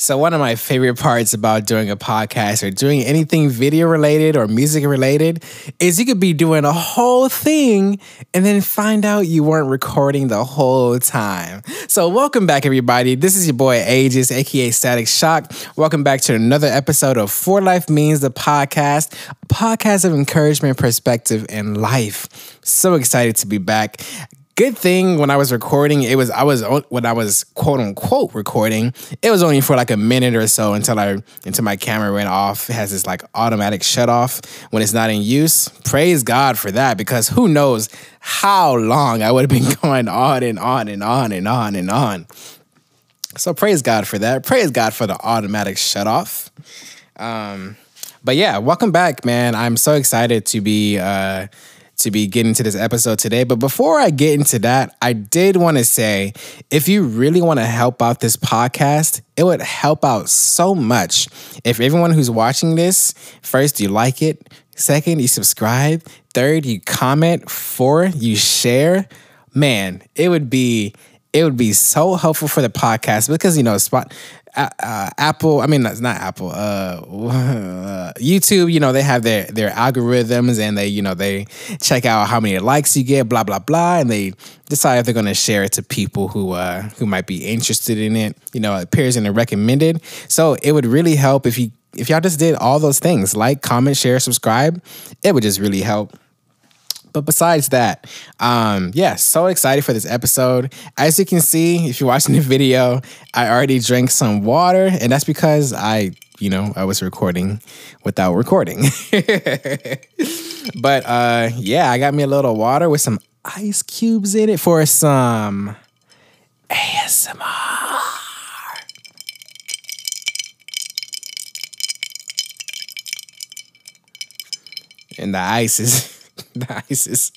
So, one of my favorite parts about doing a podcast or doing anything video related or music related is you could be doing a whole thing and then find out you weren't recording the whole time. So, welcome back, everybody. This is your boy Aegis, aka Static Shock. Welcome back to another episode of For Life Means the podcast, podcast of encouragement, perspective, and life. So excited to be back good thing when I was recording, it was I was when I was quote unquote recording, it was only for like a minute or so until I until my camera went off. It has this like automatic shut off when it's not in use. Praise God for that because who knows how long I would have been going on and on and on and on and on. So praise God for that. Praise God for the automatic shut off. Um, but yeah, welcome back, man. I'm so excited to be uh, to be getting to this episode today. But before I get into that, I did want to say if you really want to help out this podcast, it would help out so much if everyone who's watching this, first, you like it, second, you subscribe, third, you comment, fourth, you share. Man, it would be it would be so helpful for the podcast because you know spot uh, Apple, I mean, that's not Apple, uh, YouTube, you know, they have their, their algorithms and they, you know, they check out how many likes you get, blah, blah, blah. And they decide if they're going to share it to people who, uh, who might be interested in it. You know, it appears in the recommended. So it would really help if you, if y'all just did all those things, like, comment, share, subscribe, it would just really help. But besides that, um, yeah, so excited for this episode. As you can see, if you're watching the video, I already drank some water, and that's because I, you know, I was recording without recording. but uh, yeah, I got me a little water with some ice cubes in it for some ASMR. And the ice is the ice is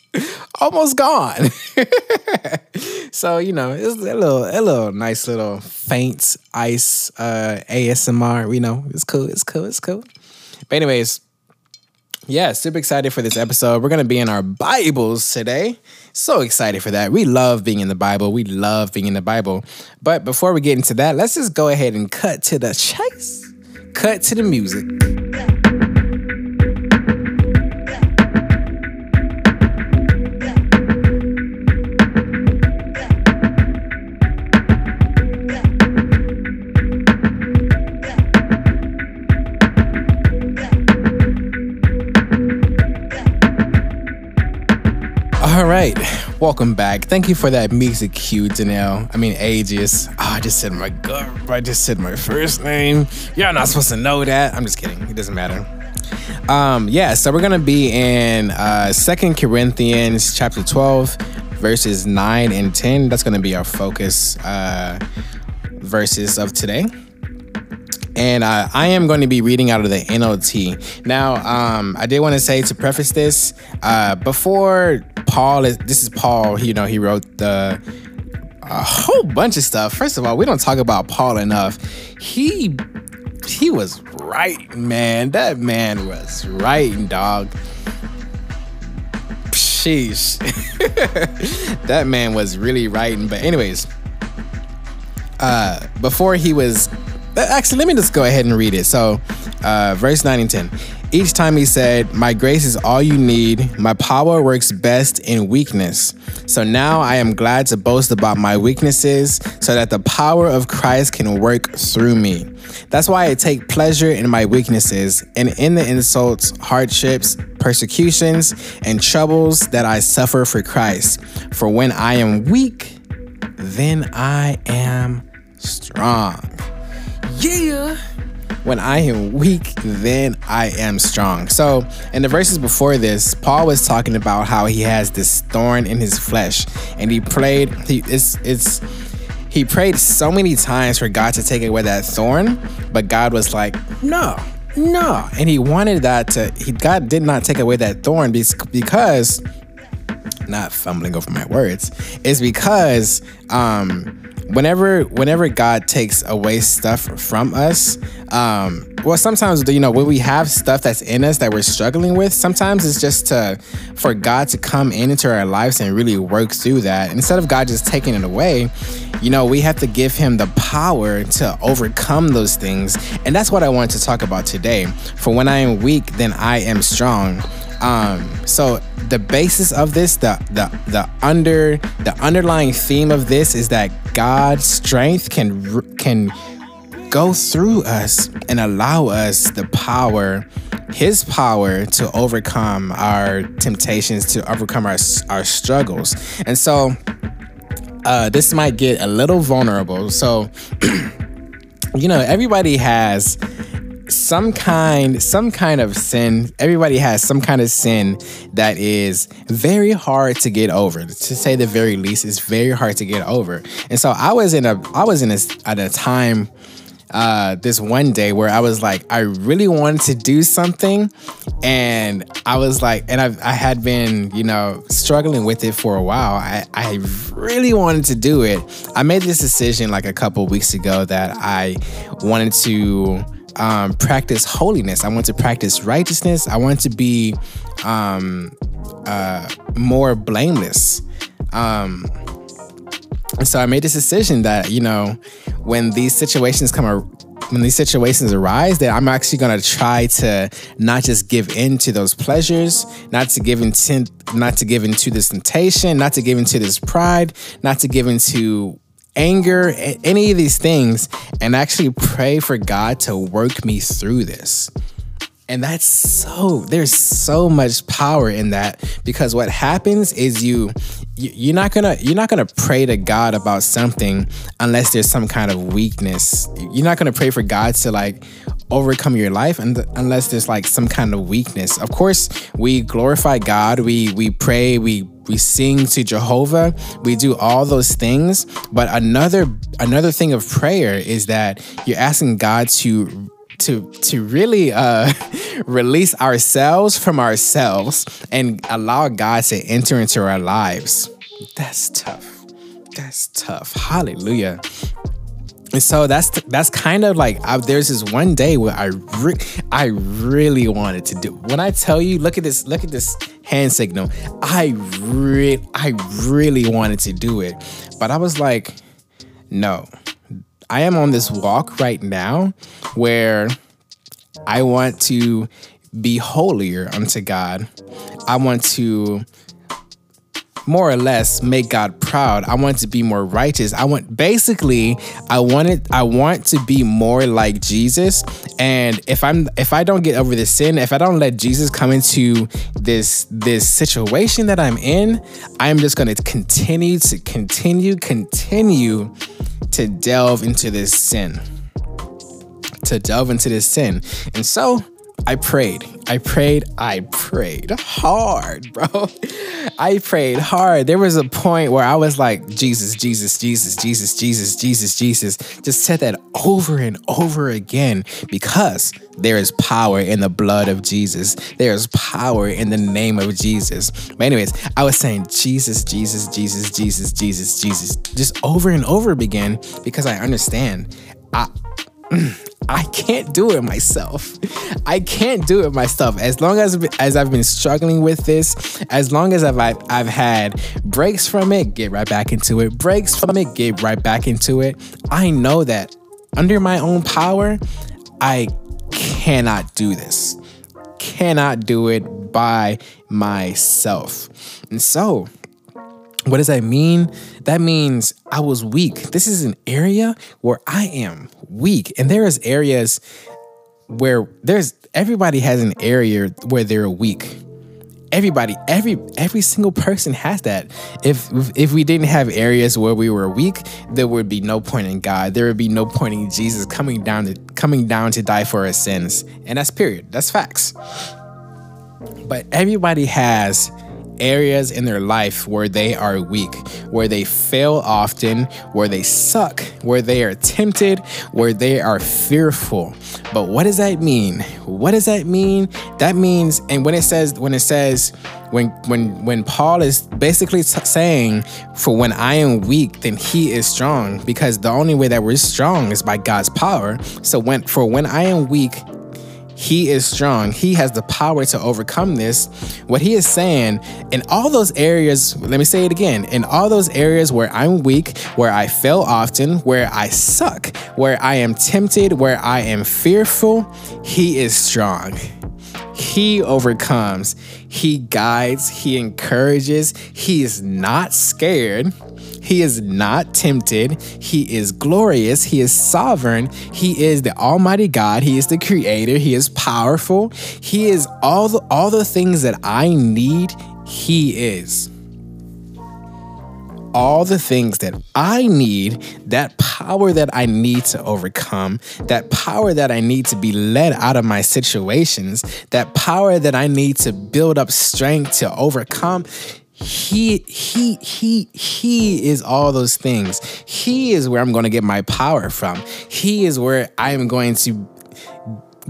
almost gone. so you know, it's a little, a little nice little faint ice uh, ASMR. You know, it's cool, it's cool, it's cool. But anyways, yeah, super excited for this episode. We're gonna be in our Bibles today. So excited for that. We love being in the Bible. We love being in the Bible. But before we get into that, let's just go ahead and cut to the chase. Cut to the music. Right, welcome back. Thank you for that music cue, Danelle. I mean, Aegis. Oh, I just said my god. I just said my first name. You're not supposed to know that. I'm just kidding. It doesn't matter. Um, yeah, so we're gonna be in uh Second Corinthians chapter 12, verses 9 and 10. That's gonna be our focus uh verses of today and uh, I am going to be reading out of the NLT. Now, um, I did want to say to preface this uh, before Paul is. This is Paul. You know, he wrote the a whole bunch of stuff. First of all, we don't talk about Paul enough. He he was right, man. That man was writing, dog. Sheesh. that man was really writing. But anyways, uh, before he was uh, actually, let me just go ahead and read it. So, uh, verse 9 and 10. Each time he said, My grace is all you need. My power works best in weakness. So now I am glad to boast about my weaknesses so that the power of Christ can work through me. That's why I take pleasure in my weaknesses and in the insults, hardships, persecutions, and troubles that I suffer for Christ. For when I am weak, then I am strong. Yeah. When I am weak, then I am strong. So, in the verses before this, Paul was talking about how he has this thorn in his flesh, and he prayed. He it's it's he prayed so many times for God to take away that thorn, but God was like, no, no, and he wanted that to. He God did not take away that thorn because, not fumbling over my words, is because um whenever whenever God takes away stuff from us, um, well, sometimes you know when we have stuff that's in us that we're struggling with, sometimes it's just to for God to come in into our lives and really work through that. Instead of God just taking it away, you know, we have to give Him the power to overcome those things, and that's what I wanted to talk about today. For when I am weak, then I am strong. Um, so the basis of this, the the the under the underlying theme of this is that God's strength can can go through us and allow us the power his power to overcome our temptations to overcome our our struggles. And so uh, this might get a little vulnerable. So you know everybody has some kind some kind of sin everybody has some kind of sin that is very hard to get over to say the very least it's very hard to get over and so i was in a i was in a at a time uh, this one day where I was like, I really wanted to do something, and I was like, and I, I had been, you know, struggling with it for a while. I, I really wanted to do it. I made this decision like a couple weeks ago that I wanted to um, practice holiness. I want to practice righteousness. I want to be um, uh, more blameless. Um, and so I made this decision that you know when these situations come ar- when these situations arise that I'm actually going to try to not just give in to those pleasures, not to give into not to give into this temptation, not to give into this pride, not to give into anger, any of these things, and actually pray for God to work me through this. And that's so there's so much power in that because what happens is you you're not gonna you're not gonna pray to God about something unless there's some kind of weakness. You're not gonna pray for God to like overcome your life and unless there's like some kind of weakness. Of course, we glorify God, we we pray, we we sing to Jehovah, we do all those things, but another another thing of prayer is that you're asking God to to to really uh, release ourselves from ourselves and allow God to enter into our lives. That's tough. That's tough. Hallelujah. And so that's that's kind of like I, there's this one day where I re- I really wanted to do. When I tell you, look at this, look at this hand signal. I re- I really wanted to do it, but I was like, no, I am on this walk right now where I want to be holier unto God. I want to more or less make God proud. I want to be more righteous. I want basically I want it I want to be more like Jesus. And if I'm if I don't get over this sin, if I don't let Jesus come into this this situation that I'm in, I'm just going to continue to continue continue to delve into this sin. To delve into this sin. And so I prayed. I prayed. I prayed hard, bro. I prayed hard. There was a point where I was like, Jesus, Jesus, Jesus, Jesus, Jesus, Jesus, Jesus. Just said that over and over again because there is power in the blood of Jesus. There is power in the name of Jesus. But, anyways, I was saying, Jesus, Jesus, Jesus, Jesus, Jesus, Jesus, just over and over again because I understand. I, I can't do it myself. I can't do it myself. As long as as I've been struggling with this, as long as I've I've had breaks from it, get right back into it. Breaks from it, get right back into it. I know that under my own power, I cannot do this. Cannot do it by myself. And so, what does that mean? That means I was weak. This is an area where I am weak. And there is areas where there's everybody has an area where they're weak. Everybody, every every single person has that. If if we didn't have areas where we were weak, there would be no point in God. There would be no point in Jesus coming down to coming down to die for our sins. And that's period. That's facts. But everybody has areas in their life where they are weak, where they fail often, where they suck, where they are tempted, where they are fearful. But what does that mean? What does that mean? That means, and when it says, when it says, when when when Paul is basically t- saying, "For when I am weak, then He is strong," because the only way that we're strong is by God's power. So when for when I am weak, he is strong. He has the power to overcome this. What he is saying in all those areas, let me say it again in all those areas where I'm weak, where I fail often, where I suck, where I am tempted, where I am fearful, he is strong. He overcomes, he guides, he encourages, he is not scared. He is not tempted. He is glorious. He is sovereign. He is the Almighty God. He is the Creator. He is powerful. He is all the all the things that I need. He is all the things that I need, that power that I need to overcome, that power that I need to be led out of my situations, that power that I need to build up strength to overcome. He he he he is all those things. He is where I'm going to get my power from. He is where I am going to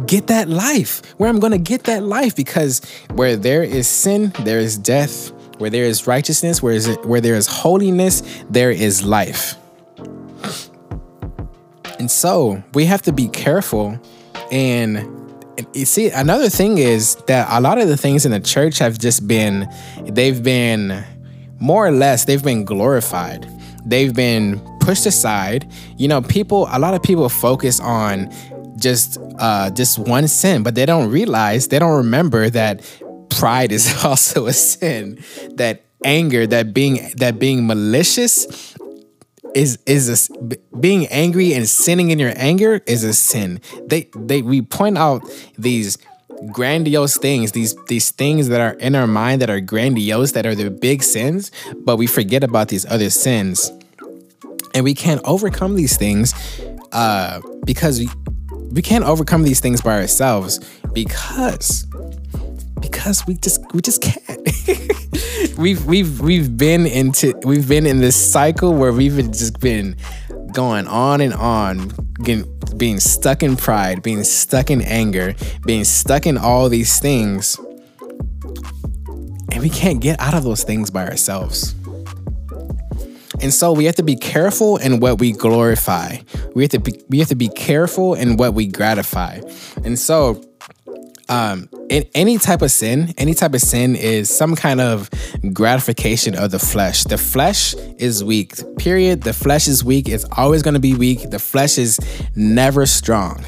get that life. Where I'm going to get that life because where there is sin, there is death. Where there is righteousness, where is it, where there is holiness, there is life. And so, we have to be careful and you see another thing is that a lot of the things in the church have just been they've been more or less they've been glorified. They've been pushed aside. You know people a lot of people focus on just uh just one sin but they don't realize they don't remember that pride is also a sin. That anger that being that being malicious is is a, being angry and sinning in your anger is a sin. They they we point out these grandiose things, these these things that are in our mind that are grandiose, that are the big sins, but we forget about these other sins, and we can't overcome these things uh, because we, we can't overcome these things by ourselves because because we just we just can't. we've we've we've been into we've been in this cycle where we've just been going on and on, getting, being stuck in pride, being stuck in anger, being stuck in all these things. And we can't get out of those things by ourselves. And so we have to be careful in what we glorify. We have to be, we have to be careful in what we gratify. And so um, in any type of sin, any type of sin is some kind of gratification of the flesh. The flesh is weak. Period. The flesh is weak. It's always going to be weak. The flesh is never strong.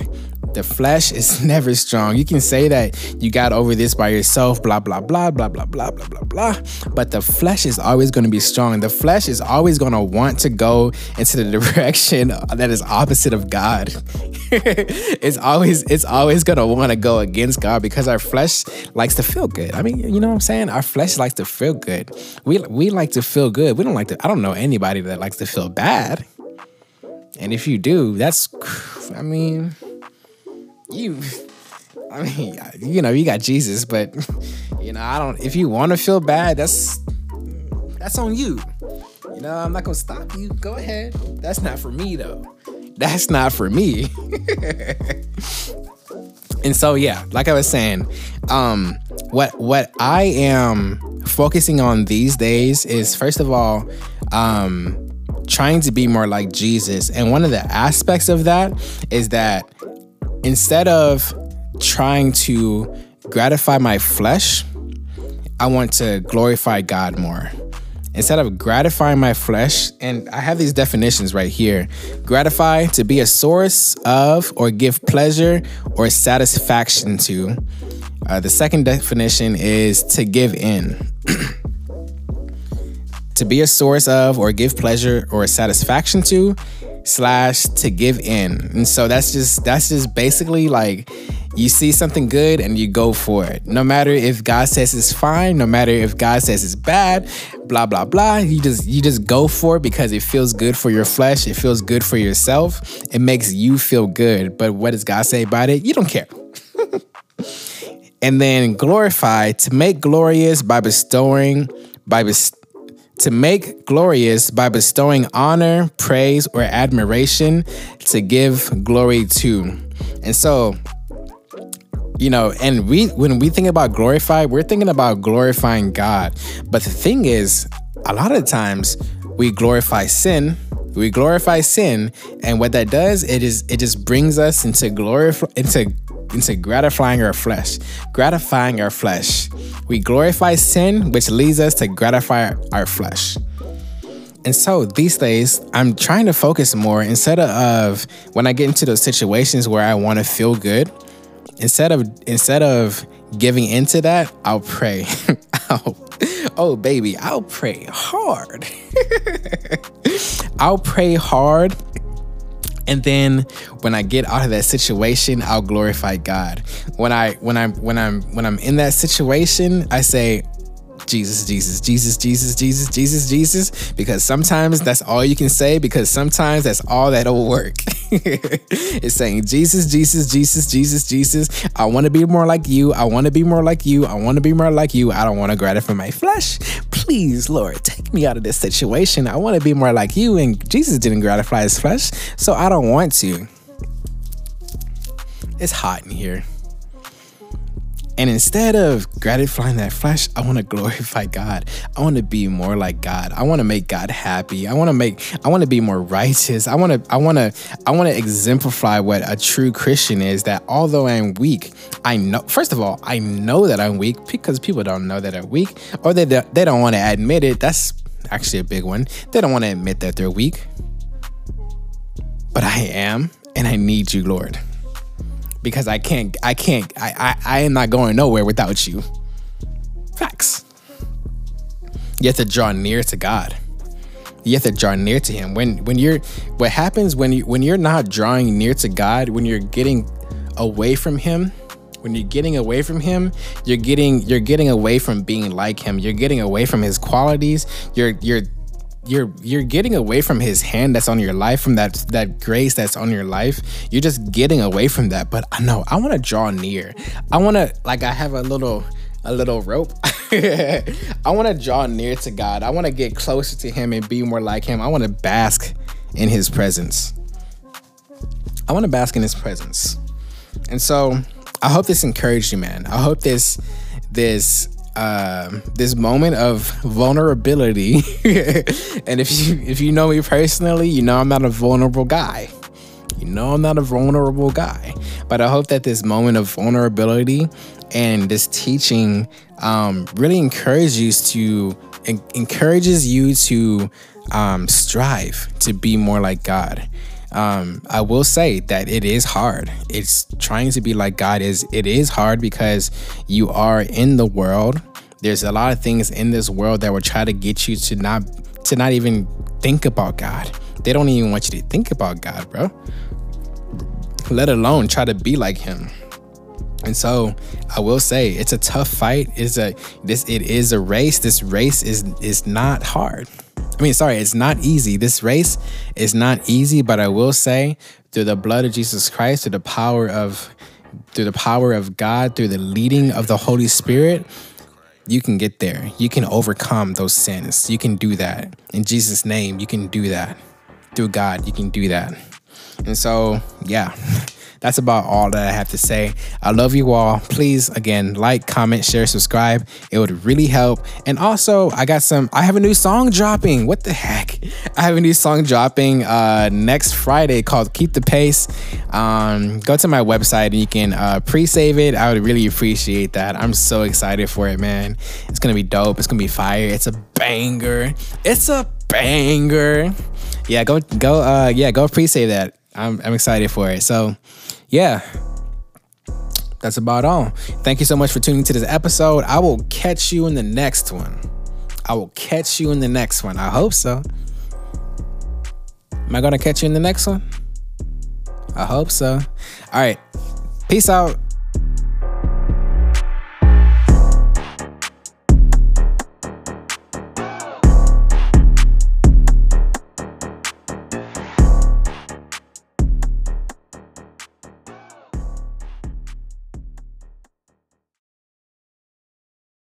The flesh is never strong. You can say that you got over this by yourself, blah, blah, blah, blah, blah, blah, blah, blah, blah. But the flesh is always going to be strong. The flesh is always going to want to go into the direction that is opposite of God. it's always it's always going to want to go against God because our flesh likes to feel good. I mean, you know what I'm saying? Our flesh likes to feel good. We we like to feel good. We don't like to I don't know anybody that likes to feel bad. And if you do, that's I mean, you I mean, you know, you got Jesus, but you know, I don't if you want to feel bad, that's that's on you. You know, I'm not going to stop you. Go ahead. That's not for me though. That's not for me. and so yeah, like I was saying, um what what I am focusing on these days is first of all, um trying to be more like Jesus. And one of the aspects of that is that instead of trying to gratify my flesh, I want to glorify God more. Instead of gratifying my flesh, and I have these definitions right here gratify, to be a source of, or give pleasure or satisfaction to. Uh, the second definition is to give in. to be a source of, or give pleasure or satisfaction to slash to give in. And so that's just that's just basically like you see something good and you go for it. No matter if God says it's fine, no matter if God says it's bad, blah blah blah. You just you just go for it because it feels good for your flesh, it feels good for yourself. It makes you feel good. But what does God say about it? You don't care. And then glorify to make glorious by bestowing by best, to make glorious by bestowing honor, praise, or admiration to give glory to. And so you know and we when we think about glorify we're thinking about glorifying god but the thing is a lot of times we glorify sin we glorify sin and what that does it is it just brings us into glory into into gratifying our flesh gratifying our flesh we glorify sin which leads us to gratify our flesh and so these days, I'm trying to focus more instead of when I get into those situations where I want to feel good, instead of instead of giving into that, I'll pray. I'll, oh baby, I'll pray hard. I'll pray hard. And then when I get out of that situation, I'll glorify God. When I when I'm when I'm when I'm in that situation, I say, Jesus, Jesus, Jesus, Jesus, Jesus, Jesus, Jesus, because sometimes that's all you can say, because sometimes that's all that'll work. it's saying, Jesus, Jesus, Jesus, Jesus, Jesus, I want to be more like you. I want to be more like you. I want to be more like you. I don't want to gratify my flesh. Please, Lord, take me out of this situation. I want to be more like you. And Jesus didn't gratify his flesh, so I don't want to. It's hot in here. And instead of gratifying that flesh, I want to glorify God. I want to be more like God. I want to make God happy. I want to make I want to be more righteous. I want to I want to I want to exemplify what a true Christian is that although I'm weak, I know first of all, I know that I'm weak because people don't know that I'm weak or they they don't want to admit it. That's actually a big one. They don't want to admit that they're weak. But I am and I need you, Lord because I can't, I can't, I, I, I am not going nowhere without you. Facts. You have to draw near to God. You have to draw near to Him. When when you're, what happens when you when you're not drawing near to God, when you're getting away from Him, when you're getting away from him you're getting you're getting away from being like him you're getting away from his qualities you're you're you're you're getting away from his hand that's on your life from that that grace that's on your life. You're just getting away from that. But i know i want to draw near. I want to like i have a little a little rope. I want to draw near to god. I want to get closer to him and be more like him. I want to bask in his presence. I want to bask in his presence. And so i hope this encouraged you man. I hope this this uh, this moment of vulnerability. and if you if you know me personally, you know I'm not a vulnerable guy. You know I'm not a vulnerable guy. But I hope that this moment of vulnerability and this teaching um, really encourages to encourages you to um, strive to be more like God. Um, I will say that it is hard. It's trying to be like God is. It is hard because you are in the world. There's a lot of things in this world that will try to get you to not to not even think about God. They don't even want you to think about God, bro. Let alone try to be like Him. And so I will say it's a tough fight. It's a this it is a race. This race is is not hard. I mean, sorry, it's not easy. This race is not easy, but I will say through the blood of Jesus Christ, through the power of through the power of God, through the leading of the Holy Spirit, you can get there. You can overcome those sins. You can do that. In Jesus' name, you can do that. Through God, you can do that. And so, yeah. that's about all that I have to say. I love you all. Please, again, like, comment, share, subscribe. It would really help. And also, I got some, I have a new song dropping. What the heck? I have a new song dropping uh, next Friday called Keep the Pace. Um, go to my website and you can uh, pre save it. I would really appreciate that. I'm so excited for it, man. It's going to be dope. It's going to be fire. It's a banger. It's a banger. Yeah, go, go, uh, yeah, go pre save that. I'm, I'm excited for it. So, yeah, that's about all. Thank you so much for tuning to this episode. I will catch you in the next one. I will catch you in the next one. I hope so. Am I going to catch you in the next one? I hope so. All right. Peace out.